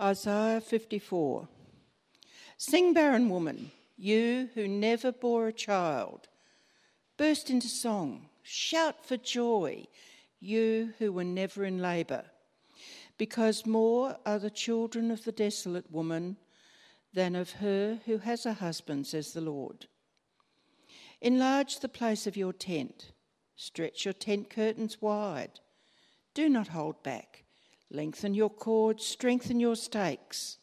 Isaiah 54. Sing, barren woman, you who never bore a child. Burst into song, shout for joy, you who were never in labour. Because more are the children of the desolate woman than of her who has a husband, says the Lord. Enlarge the place of your tent, stretch your tent curtains wide. Do not hold back. Lengthen your cords, strengthen your stakes,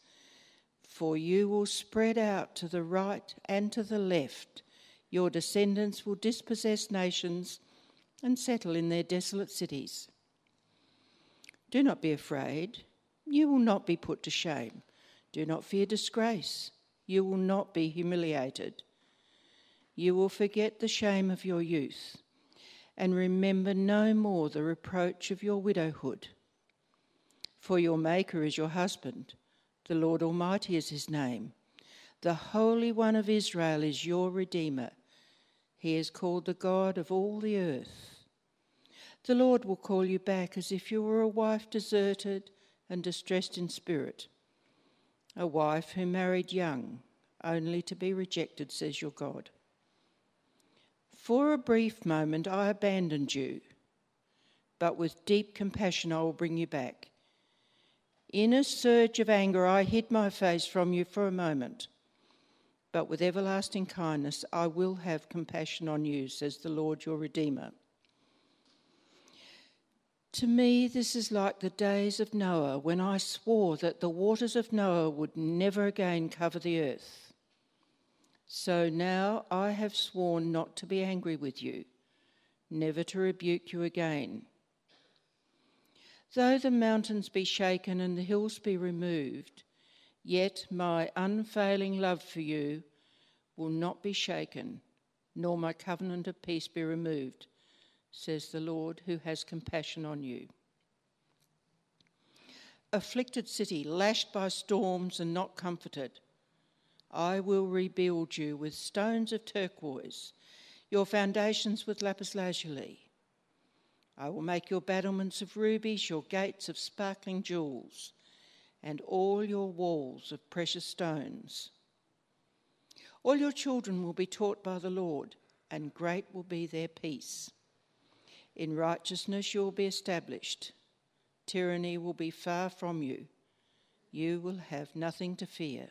for you will spread out to the right and to the left. Your descendants will dispossess nations and settle in their desolate cities. Do not be afraid. You will not be put to shame. Do not fear disgrace. You will not be humiliated. You will forget the shame of your youth and remember no more the reproach of your widowhood. For your Maker is your husband, the Lord Almighty is his name. The Holy One of Israel is your Redeemer. He is called the God of all the earth. The Lord will call you back as if you were a wife deserted and distressed in spirit, a wife who married young, only to be rejected, says your God. For a brief moment I abandoned you, but with deep compassion I will bring you back. In a surge of anger, I hid my face from you for a moment. But with everlasting kindness, I will have compassion on you, says the Lord your Redeemer. To me, this is like the days of Noah when I swore that the waters of Noah would never again cover the earth. So now I have sworn not to be angry with you, never to rebuke you again. Though the mountains be shaken and the hills be removed, yet my unfailing love for you will not be shaken, nor my covenant of peace be removed, says the Lord who has compassion on you. Afflicted city, lashed by storms and not comforted, I will rebuild you with stones of turquoise, your foundations with lapis lazuli. I will make your battlements of rubies, your gates of sparkling jewels, and all your walls of precious stones. All your children will be taught by the Lord, and great will be their peace. In righteousness you will be established. Tyranny will be far from you. You will have nothing to fear.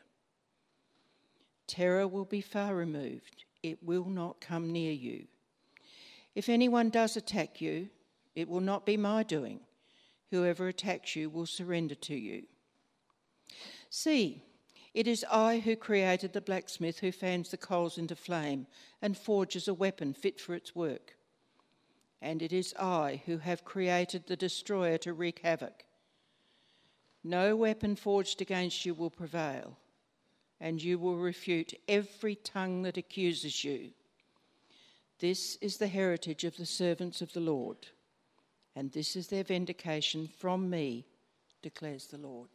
Terror will be far removed. It will not come near you. If anyone does attack you, it will not be my doing. Whoever attacks you will surrender to you. See, it is I who created the blacksmith who fans the coals into flame and forges a weapon fit for its work. And it is I who have created the destroyer to wreak havoc. No weapon forged against you will prevail, and you will refute every tongue that accuses you. This is the heritage of the servants of the Lord and this is their vindication from me, declares the Lord.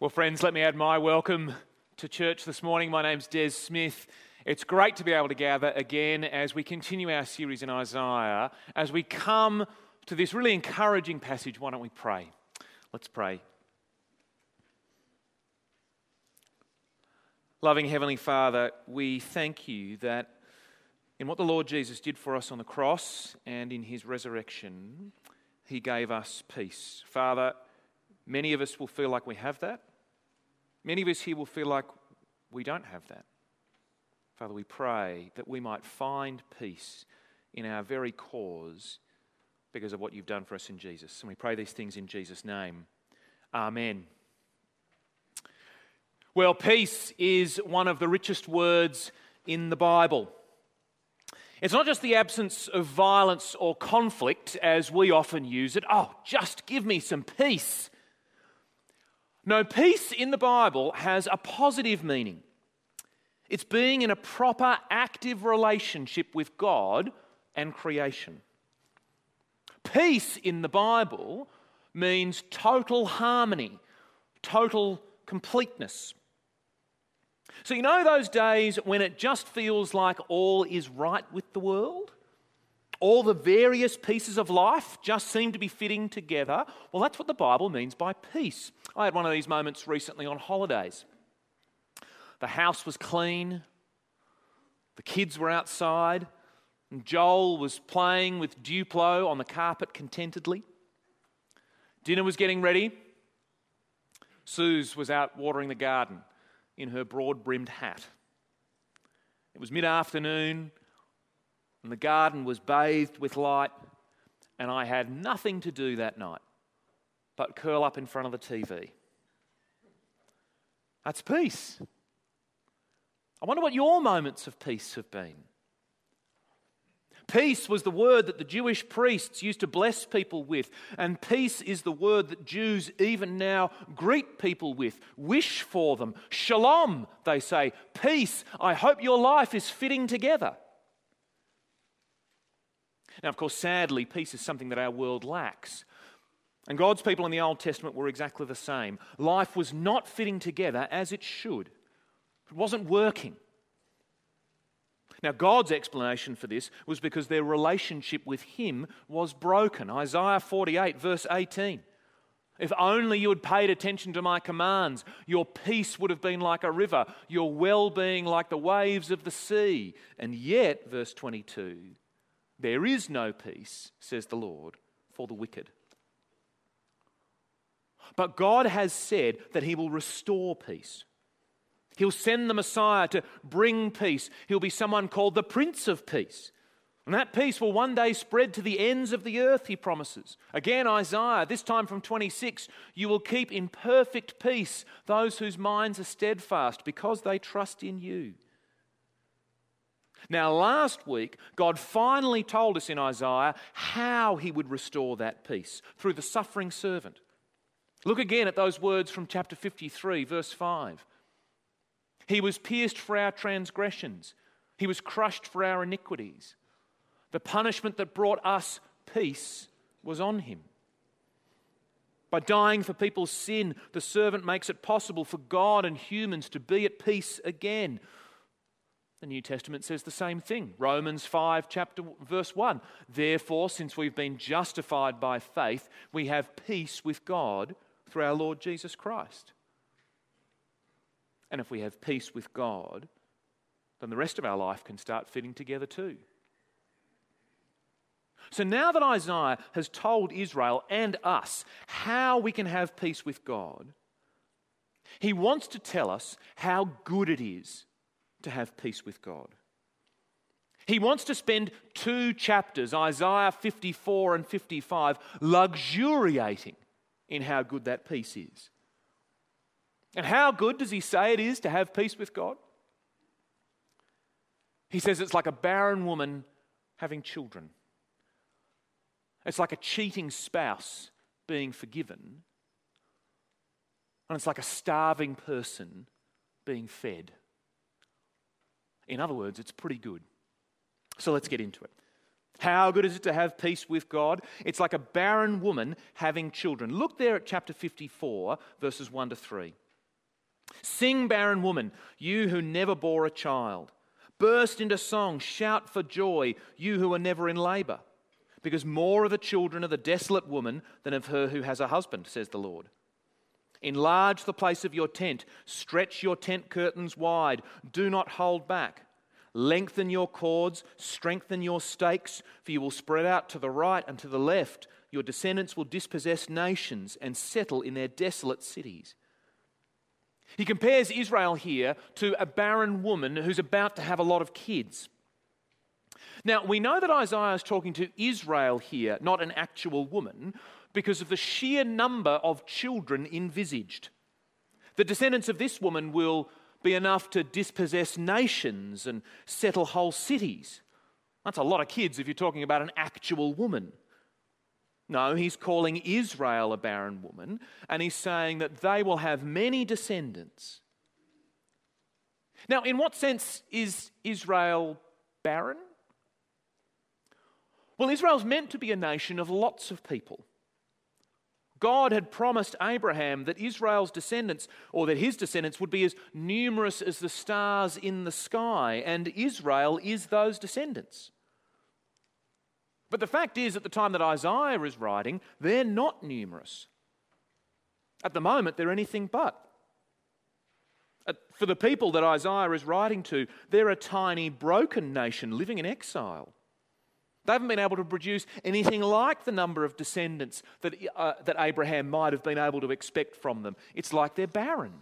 Well, friends, let me add my welcome to church this morning. My name's Des Smith. It's great to be able to gather again as we continue our series in Isaiah. As we come to this really encouraging passage, why don't we pray? Let's pray. Loving Heavenly Father, we thank you that in what the Lord Jesus did for us on the cross and in his resurrection, he gave us peace. Father, many of us will feel like we have that. Many of us here will feel like we don't have that. Father, we pray that we might find peace in our very cause because of what you've done for us in Jesus. And we pray these things in Jesus' name. Amen. Well, peace is one of the richest words in the Bible. It's not just the absence of violence or conflict as we often use it. Oh, just give me some peace. No, peace in the Bible has a positive meaning. It's being in a proper, active relationship with God and creation. Peace in the Bible means total harmony, total completeness. So, you know those days when it just feels like all is right with the world? all the various pieces of life just seem to be fitting together. Well, that's what the Bible means by peace. I had one of these moments recently on holidays. The house was clean, the kids were outside, and Joel was playing with Duplo on the carpet contentedly. Dinner was getting ready. Suze was out watering the garden in her broad brimmed hat. It was mid afternoon, and the garden was bathed with light, and I had nothing to do that night but curl up in front of the TV. That's peace. I wonder what your moments of peace have been. Peace was the word that the Jewish priests used to bless people with, and peace is the word that Jews even now greet people with, wish for them. Shalom, they say. Peace. I hope your life is fitting together. Now, of course, sadly, peace is something that our world lacks. And God's people in the Old Testament were exactly the same. Life was not fitting together as it should, it wasn't working. Now, God's explanation for this was because their relationship with Him was broken. Isaiah 48, verse 18. If only you had paid attention to my commands, your peace would have been like a river, your well being like the waves of the sea. And yet, verse 22, there is no peace, says the Lord, for the wicked. But God has said that He will restore peace. He'll send the Messiah to bring peace. He'll be someone called the Prince of Peace. And that peace will one day spread to the ends of the earth, he promises. Again, Isaiah, this time from 26, you will keep in perfect peace those whose minds are steadfast because they trust in you. Now, last week, God finally told us in Isaiah how he would restore that peace through the suffering servant. Look again at those words from chapter 53, verse 5. He was pierced for our transgressions, He was crushed for our iniquities. The punishment that brought us peace was on Him. By dying for people's sin, the servant makes it possible for God and humans to be at peace again. The New Testament says the same thing. Romans 5, chapter verse 1. Therefore, since we've been justified by faith, we have peace with God through our Lord Jesus Christ. And if we have peace with God, then the rest of our life can start fitting together too. So now that Isaiah has told Israel and us how we can have peace with God, he wants to tell us how good it is to have peace with God. He wants to spend two chapters, Isaiah 54 and 55, luxuriating in how good that peace is. And how good does he say it is to have peace with God? He says it's like a barren woman having children. It's like a cheating spouse being forgiven. And it's like a starving person being fed. In other words, it's pretty good. So let's get into it. How good is it to have peace with God? It's like a barren woman having children. Look there at chapter 54, verses 1 to 3. Sing, barren woman, you who never bore a child. Burst into song, shout for joy, you who are never in labor. Because more are the children of the desolate woman than of her who has a husband, says the Lord. Enlarge the place of your tent, stretch your tent curtains wide, do not hold back. Lengthen your cords, strengthen your stakes, for you will spread out to the right and to the left. Your descendants will dispossess nations and settle in their desolate cities. He compares Israel here to a barren woman who's about to have a lot of kids. Now, we know that Isaiah is talking to Israel here, not an actual woman, because of the sheer number of children envisaged. The descendants of this woman will be enough to dispossess nations and settle whole cities. That's a lot of kids if you're talking about an actual woman. No, he's calling Israel a barren woman, and he's saying that they will have many descendants. Now, in what sense is Israel barren? Well, Israel's meant to be a nation of lots of people. God had promised Abraham that Israel's descendants, or that his descendants, would be as numerous as the stars in the sky, and Israel is those descendants. But the fact is, at the time that Isaiah is writing, they're not numerous. At the moment, they're anything but. For the people that Isaiah is writing to, they're a tiny, broken nation living in exile. They haven't been able to produce anything like the number of descendants that, uh, that Abraham might have been able to expect from them. It's like they're barren.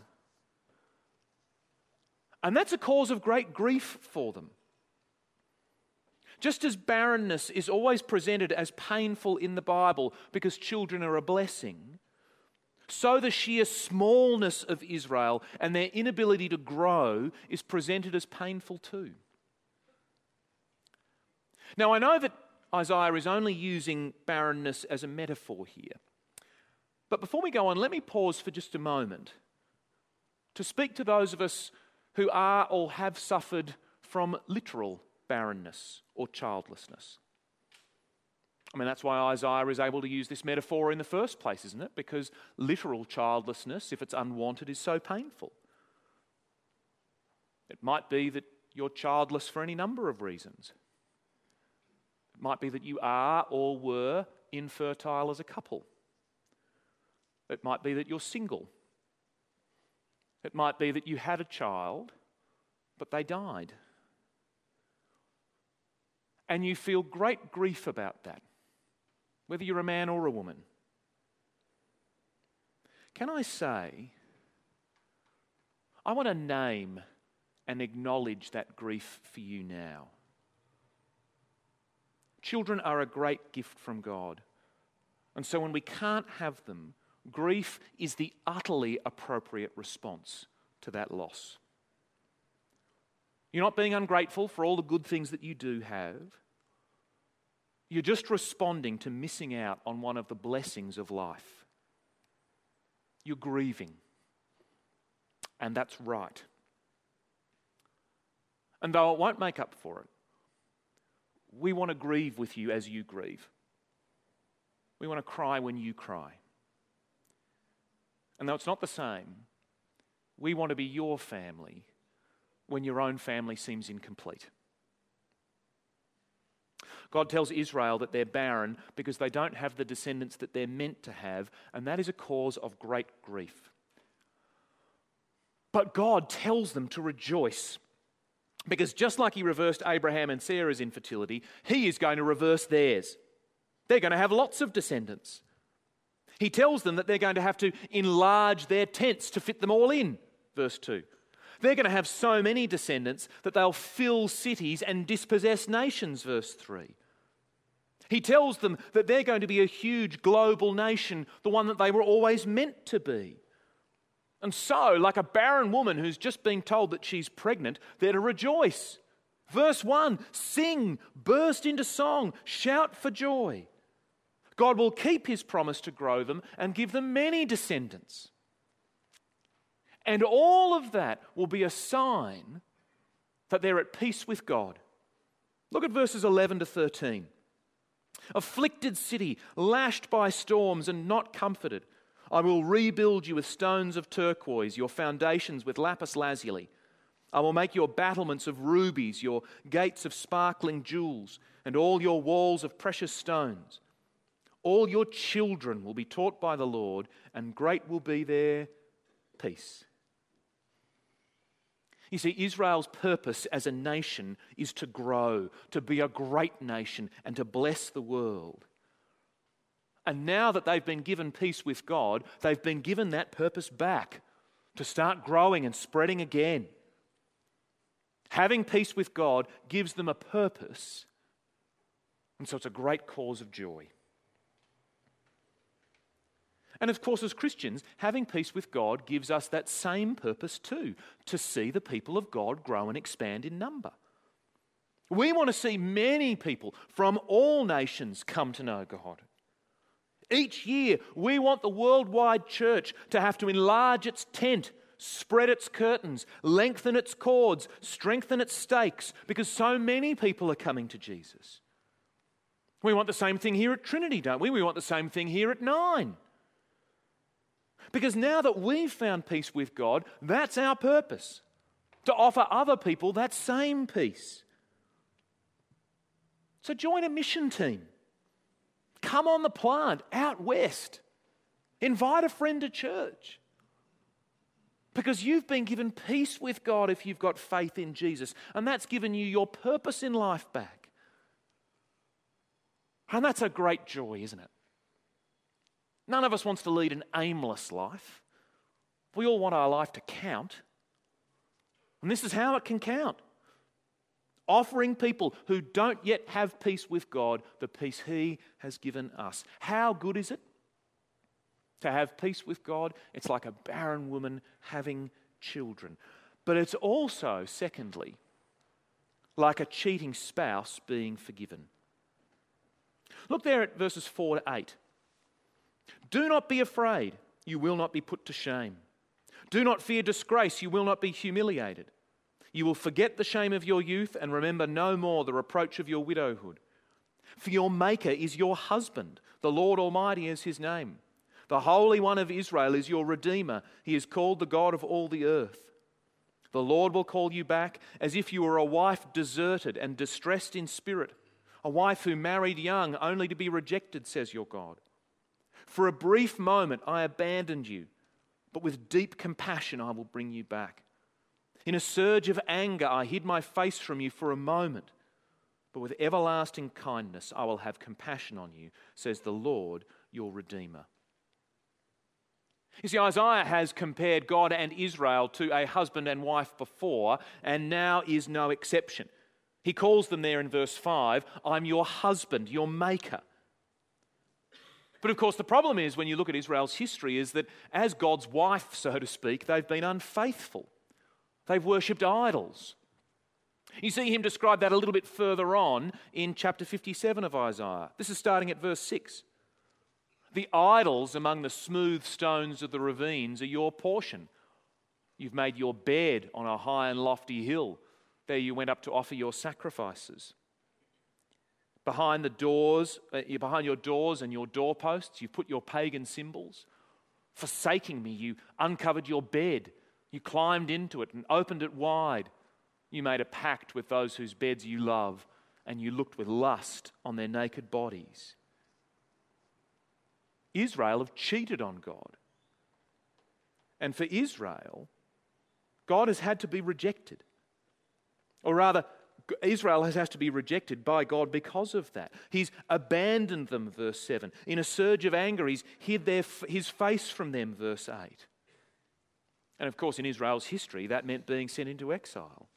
And that's a cause of great grief for them. Just as barrenness is always presented as painful in the Bible because children are a blessing, so the sheer smallness of Israel and their inability to grow is presented as painful too. Now, I know that Isaiah is only using barrenness as a metaphor here. But before we go on, let me pause for just a moment to speak to those of us who are or have suffered from literal barrenness or childlessness. I mean, that's why Isaiah is able to use this metaphor in the first place, isn't it? Because literal childlessness, if it's unwanted, is so painful. It might be that you're childless for any number of reasons. It might be that you are or were infertile as a couple. It might be that you're single. It might be that you had a child, but they died. And you feel great grief about that, whether you're a man or a woman. Can I say, I want to name and acknowledge that grief for you now. Children are a great gift from God. And so when we can't have them, grief is the utterly appropriate response to that loss. You're not being ungrateful for all the good things that you do have. You're just responding to missing out on one of the blessings of life. You're grieving. And that's right. And though it won't make up for it, we want to grieve with you as you grieve. We want to cry when you cry. And though it's not the same, we want to be your family when your own family seems incomplete. God tells Israel that they're barren because they don't have the descendants that they're meant to have, and that is a cause of great grief. But God tells them to rejoice because just like He reversed Abraham and Sarah's infertility, He is going to reverse theirs. They're going to have lots of descendants. He tells them that they're going to have to enlarge their tents to fit them all in, verse 2. They're going to have so many descendants that they'll fill cities and dispossess nations, verse 3. He tells them that they're going to be a huge global nation, the one that they were always meant to be. And so, like a barren woman who's just been told that she's pregnant, they're to rejoice. Verse 1 Sing, burst into song, shout for joy. God will keep his promise to grow them and give them many descendants. And all of that will be a sign that they're at peace with God. Look at verses 11 to 13. Afflicted city, lashed by storms and not comforted. I will rebuild you with stones of turquoise, your foundations with lapis lazuli. I will make your battlements of rubies, your gates of sparkling jewels, and all your walls of precious stones. All your children will be taught by the Lord, and great will be their peace. You see, Israel's purpose as a nation is to grow, to be a great nation, and to bless the world. And now that they've been given peace with God, they've been given that purpose back to start growing and spreading again. Having peace with God gives them a purpose, and so it's a great cause of joy. And of course, as Christians, having peace with God gives us that same purpose too to see the people of God grow and expand in number. We want to see many people from all nations come to know God. Each year, we want the worldwide church to have to enlarge its tent, spread its curtains, lengthen its cords, strengthen its stakes, because so many people are coming to Jesus. We want the same thing here at Trinity, don't we? We want the same thing here at Nine. Because now that we've found peace with God, that's our purpose to offer other people that same peace. So join a mission team Come on the plant out west. Invite a friend to church. Because you've been given peace with God if you've got faith in Jesus. And that's given you your purpose in life back. And that's a great joy, isn't it? None of us wants to lead an aimless life. We all want our life to count. And this is how it can count offering people who don't yet have peace with God the peace He has given us. How good is it to have peace with God? It's like a barren woman having children. But it's also, secondly, like a cheating spouse being forgiven. Look there at verses 4 to 8. Do not be afraid, you will not be put to shame. Do not fear disgrace, you will not be humiliated. You will forget the shame of your youth and remember no more the reproach of your widowhood. For your Maker is your husband, the Lord Almighty is his name. The Holy One of Israel is your Redeemer. He is called the God of all the earth. The Lord will call you back as if you were a wife deserted and distressed in spirit, a wife who married young only to be rejected, says your God. For a brief moment I abandoned you, but with deep compassion I will bring you back. In a surge of anger I hid my face from you for a moment, but with everlasting kindness I will have compassion on you, says the Lord your Redeemer. You see, Isaiah has compared God and Israel to a husband and wife before, and now is no exception. He calls them there in verse 5 I'm your husband, your maker. But of course, the problem is when you look at Israel's history, is that as God's wife, so to speak, they've been unfaithful. They've worshipped idols. You see him describe that a little bit further on in chapter 57 of Isaiah. This is starting at verse 6. The idols among the smooth stones of the ravines are your portion. You've made your bed on a high and lofty hill. There you went up to offer your sacrifices. Behind the doors, uh, behind your doors and your doorposts, you put your pagan symbols. Forsaking me, you uncovered your bed. You climbed into it and opened it wide. You made a pact with those whose beds you love, and you looked with lust on their naked bodies. Israel have cheated on God. And for Israel, God has had to be rejected. Or rather, Israel has, has to be rejected by God because of that. He's abandoned them, verse 7. In a surge of anger, he's hid their, his face from them, verse 8. And of course, in Israel's history, that meant being sent into exile.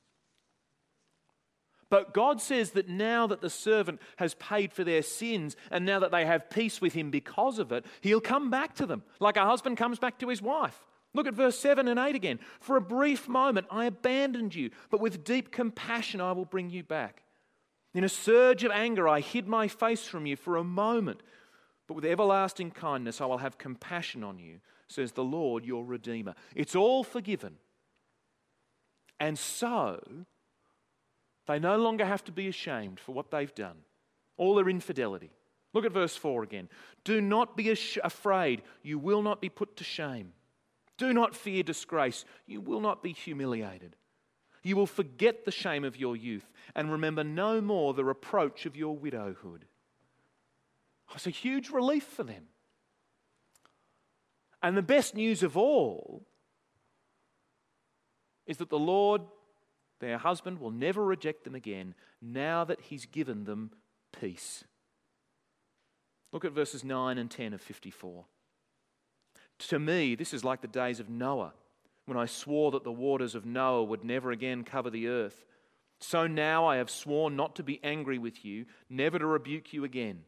But God says that now that the servant has paid for their sins and now that they have peace with him because of it, he'll come back to them, like a husband comes back to his wife. Look at verse 7 and 8 again. For a brief moment I abandoned you, but with deep compassion I will bring you back. In a surge of anger I hid my face from you for a moment, but with everlasting kindness I will have compassion on you, says the Lord your Redeemer. It's all forgiven. And so, they no longer have to be ashamed for what they've done, all their infidelity. Look at verse 4 again. Do not be afraid, you will not be put to shame. Do not fear disgrace. You will not be humiliated. You will forget the shame of your youth and remember no more the reproach of your widowhood. It's a huge relief for them. And the best news of all is that the Lord, their husband, will never reject them again now that He's given them peace. Look at verses 9 and 10 of 54. To me, this is like the days of Noah, when I swore that the waters of Noah would never again cover the earth. So now I have sworn not to be angry with you, never to rebuke you again.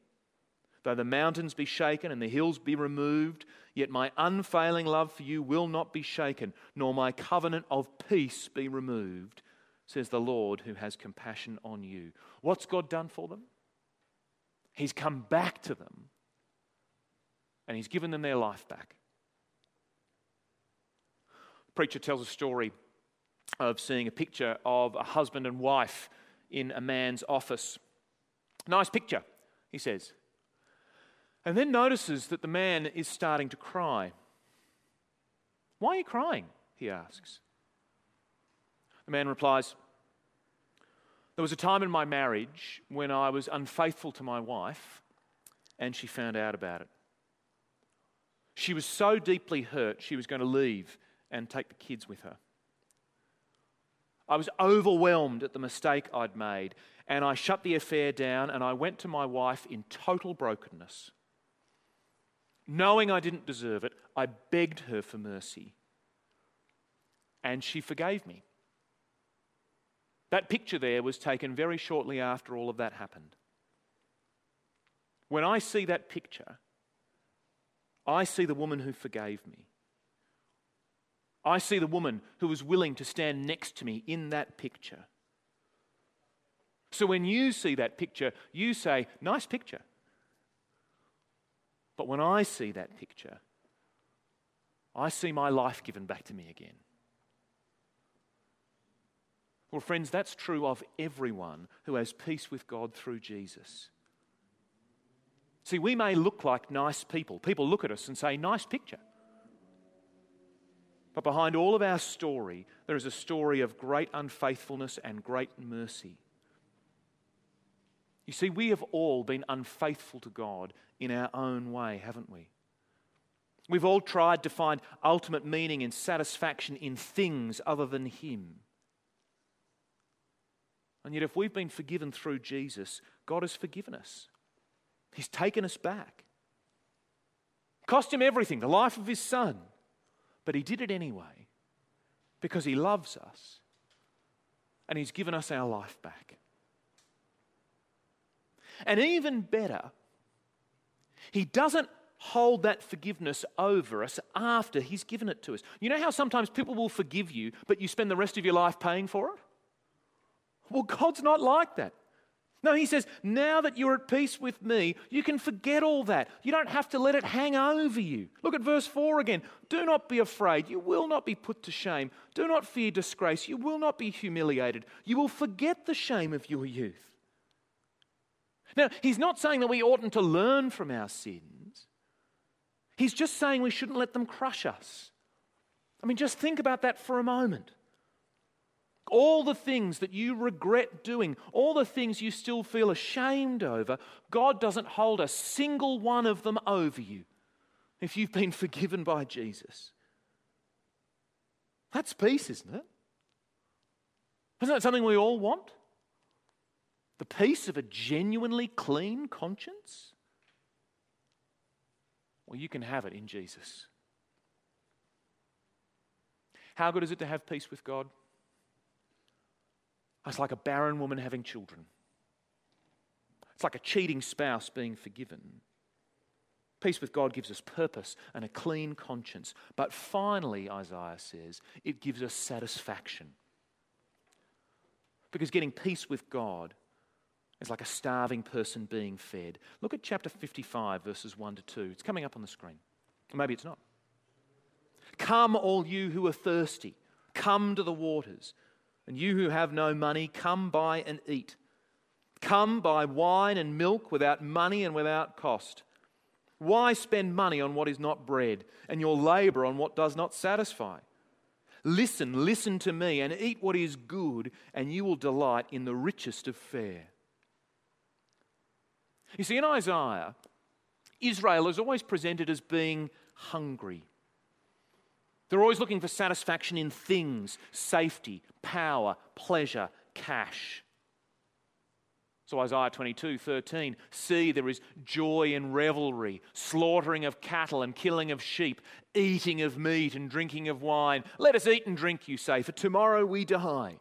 Though the mountains be shaken and the hills be removed, yet my unfailing love for you will not be shaken, nor my covenant of peace be removed, says the Lord who has compassion on you. What's God done for them? He's come back to them and He's given them their life back preacher tells a story of seeing a picture of a husband and wife in a man's office. Nice picture, he says. And then notices that the man is starting to cry. Why are you crying? he asks. The man replies, There was a time in my marriage when I was unfaithful to my wife, and she found out about it. She was so deeply hurt, she was going to leave and take the kids with her. I was overwhelmed at the mistake I'd made, and I shut the affair down and I went to my wife in total brokenness. Knowing I didn't deserve it, I begged her for mercy, and she forgave me. That picture there was taken very shortly after all of that happened. When I see that picture, I see the woman who forgave me. I see the woman who was willing to stand next to me in that picture. So when you see that picture, you say, Nice picture. But when I see that picture, I see my life given back to me again. Well, friends, that's true of everyone who has peace with God through Jesus. See, we may look like nice people. People look at us and say, Nice picture. But behind all of our story, there is a story of great unfaithfulness and great mercy. You see, we have all been unfaithful to God in our own way, haven't we? We've all tried to find ultimate meaning and satisfaction in things other than Him. And yet, if we've been forgiven through Jesus, God has forgiven us. He's taken us back. Cost Him everything, the life of His Son. But He did it anyway because He loves us and He's given us our life back. And even better, He doesn't hold that forgiveness over us after He's given it to us. You know how sometimes people will forgive you, but you spend the rest of your life paying for it? Well, God's not like that. No, he says, now that you're at peace with me, you can forget all that. You don't have to let it hang over you. Look at verse 4 again. Do not be afraid. You will not be put to shame. Do not fear disgrace. You will not be humiliated. You will forget the shame of your youth. Now, he's not saying that we oughtn't to learn from our sins. He's just saying we shouldn't let them crush us. I mean, just think about that for a moment all the things that you regret doing, all the things you still feel ashamed over, God doesn't hold a single one of them over you if you've been forgiven by Jesus. That's peace, isn't it? Isn't that something we all want? The peace of a genuinely clean conscience? Well, you can have it in Jesus. How good is it to have peace with God? It's like a barren woman having children. It's like a cheating spouse being forgiven. Peace with God gives us purpose and a clean conscience. But finally, Isaiah says, it gives us satisfaction. Because getting peace with God is like a starving person being fed. Look at chapter 55, verses 1 to 2. It's coming up on the screen. maybe it's not. Come, all you who are thirsty, come to the waters. And you who have no money, come buy and eat. Come buy wine and milk without money and without cost. Why spend money on what is not bread and your labor on what does not satisfy? Listen, listen to me, and eat what is good, and you will delight in the richest of fare. You see, in Isaiah, Israel is always presented as being hungry. They're always looking for satisfaction in things, safety, power, pleasure, cash. So Isaiah 22, 13, see there is joy and revelry, slaughtering of cattle and killing of sheep, eating of meat and drinking of wine. Let us eat and drink, you say, for tomorrow we die.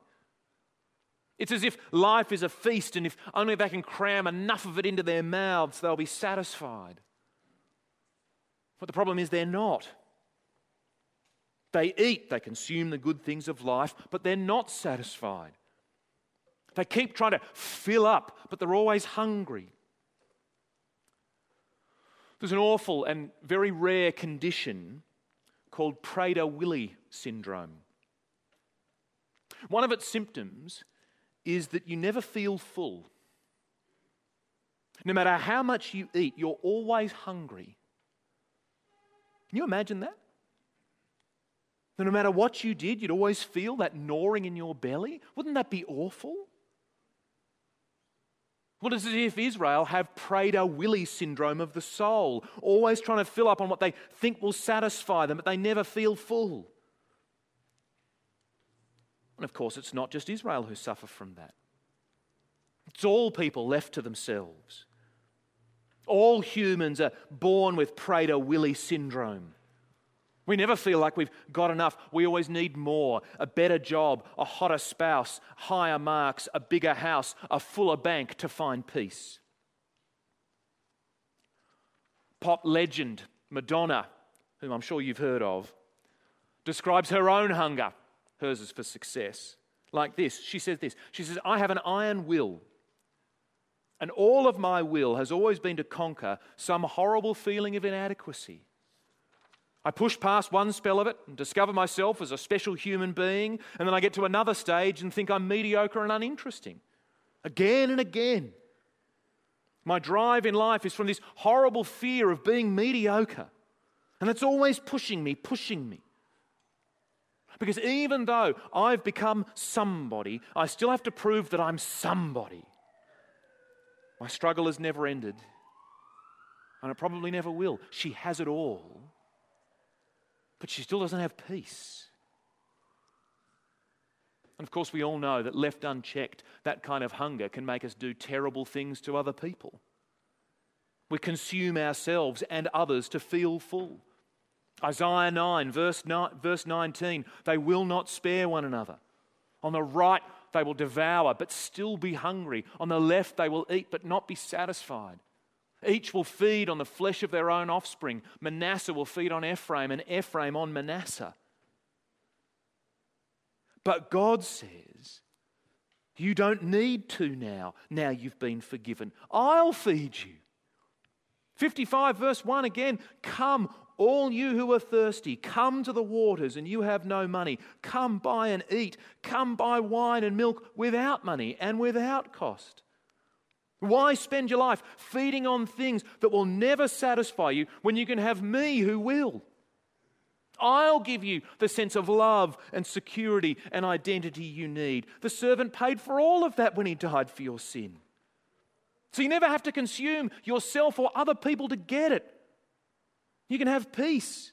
It's as if life is a feast, and if only they can cram enough of it into their mouths, they'll be satisfied. But the problem is they're not. They eat, they consume the good things of life, but they're not satisfied. They keep trying to fill up, but they're always hungry. There's an awful and very rare condition called Prader-Willi syndrome. One of its symptoms is that you never feel full. No matter how much you eat, you're always hungry. Can you imagine that? That no matter what you did, you'd always feel that gnawing in your belly? Wouldn't that be awful? Well, it's as if Israel have Prader Willi syndrome of the soul, always trying to fill up on what they think will satisfy them, but they never feel full. And of course, it's not just Israel who suffer from that. It's all people left to themselves. All humans are born with Prader Willi syndrome. We never feel like we've got enough. We always need more a better job, a hotter spouse, higher marks, a bigger house, a fuller bank to find peace. Pop legend Madonna, whom I'm sure you've heard of, describes her own hunger, hers is for success, like this. She says this She says, I have an iron will. And all of my will has always been to conquer some horrible feeling of inadequacy. I push past one spell of it and discover myself as a special human being, and then I get to another stage and think I'm mediocre and uninteresting. Again and again. My drive in life is from this horrible fear of being mediocre. And it's always pushing me, pushing me. Because even though I've become somebody, I still have to prove that I'm somebody. My struggle has never ended, and it probably never will. She has it all but she still doesn't have peace. And of course, we all know that left unchecked, that kind of hunger can make us do terrible things to other people. We consume ourselves and others to feel full. Isaiah 9, verse, 9, verse 19, they will not spare one another. On the right, they will devour, but still be hungry. On the left, they will eat, but not be satisfied. Each will feed on the flesh of their own offspring. Manasseh will feed on Ephraim, and Ephraim on Manasseh. But God says, You don't need to now. Now you've been forgiven. I'll feed you. 55, verse 1 again Come, all you who are thirsty, come to the waters and you have no money. Come buy and eat. Come buy wine and milk without money and without cost. Why spend your life feeding on things that will never satisfy you when you can have me who will? I'll give you the sense of love and security and identity you need. The servant paid for all of that when he died for your sin. So you never have to consume yourself or other people to get it. You can have peace.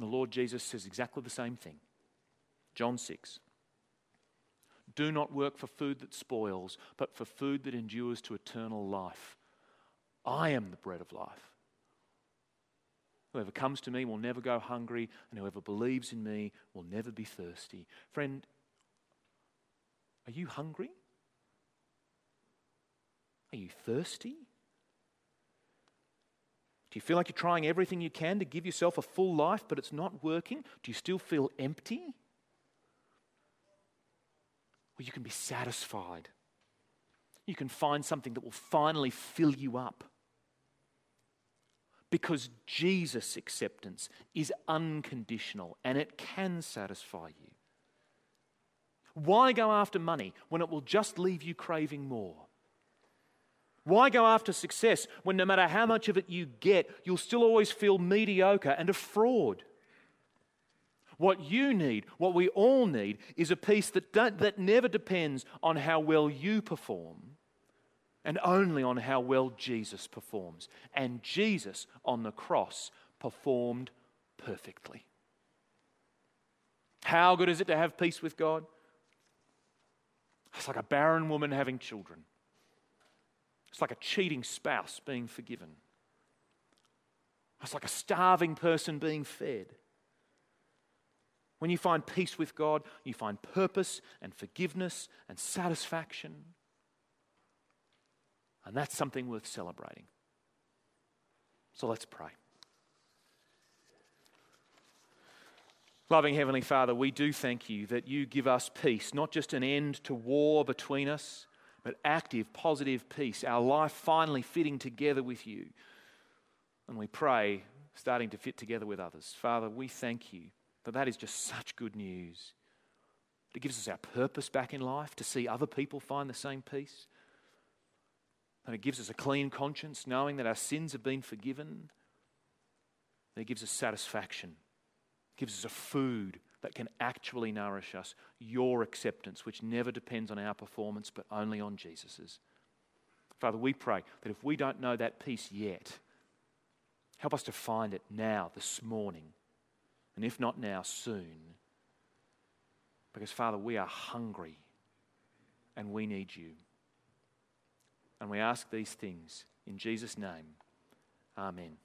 and the Lord Jesus says exactly the same thing. John 6. Do not work for food that spoils, but for food that endures to eternal life. I am the bread of life. Whoever comes to me will never go hungry, and whoever believes in me will never be thirsty. Friend, are you hungry? Are you thirsty? Do you feel like you're trying everything you can to give yourself a full life, but it's not working? Do you still feel empty? Well, you can be satisfied. You can find something that will finally fill you up. Because Jesus' acceptance is unconditional and it can satisfy you. Why go after money when it will just leave you craving more? Why go after success when no matter how much of it you get, you'll still always feel mediocre and a fraud? What you need, what we all need, is a peace that, that never depends on how well you perform and only on how well Jesus performs. And Jesus on the cross performed perfectly. How good is it to have peace with God? It's like a barren woman having children. It's like a cheating spouse being forgiven. It's like a starving person being fed. When you find peace with God, you find purpose and forgiveness and satisfaction. And that's something worth celebrating. So let's pray. Loving Heavenly Father, we do thank you that you give us peace, not just an end to war between us, but active, positive peace, our life finally fitting together with you. And we pray, starting to fit together with others. Father, we thank you that that is just such good news. It gives us our purpose back in life to see other people find the same peace. And it gives us a clean conscience knowing that our sins have been forgiven. And it gives us satisfaction It gives us a food that can actually nourish us, your acceptance, which never depends on our performance but only on Jesus's. Father, we pray that if we don't know that peace yet, help us to find it now, this morning, and if not now, soon. Because, Father, we are hungry and we need you. And we ask these things in Jesus' name. Amen.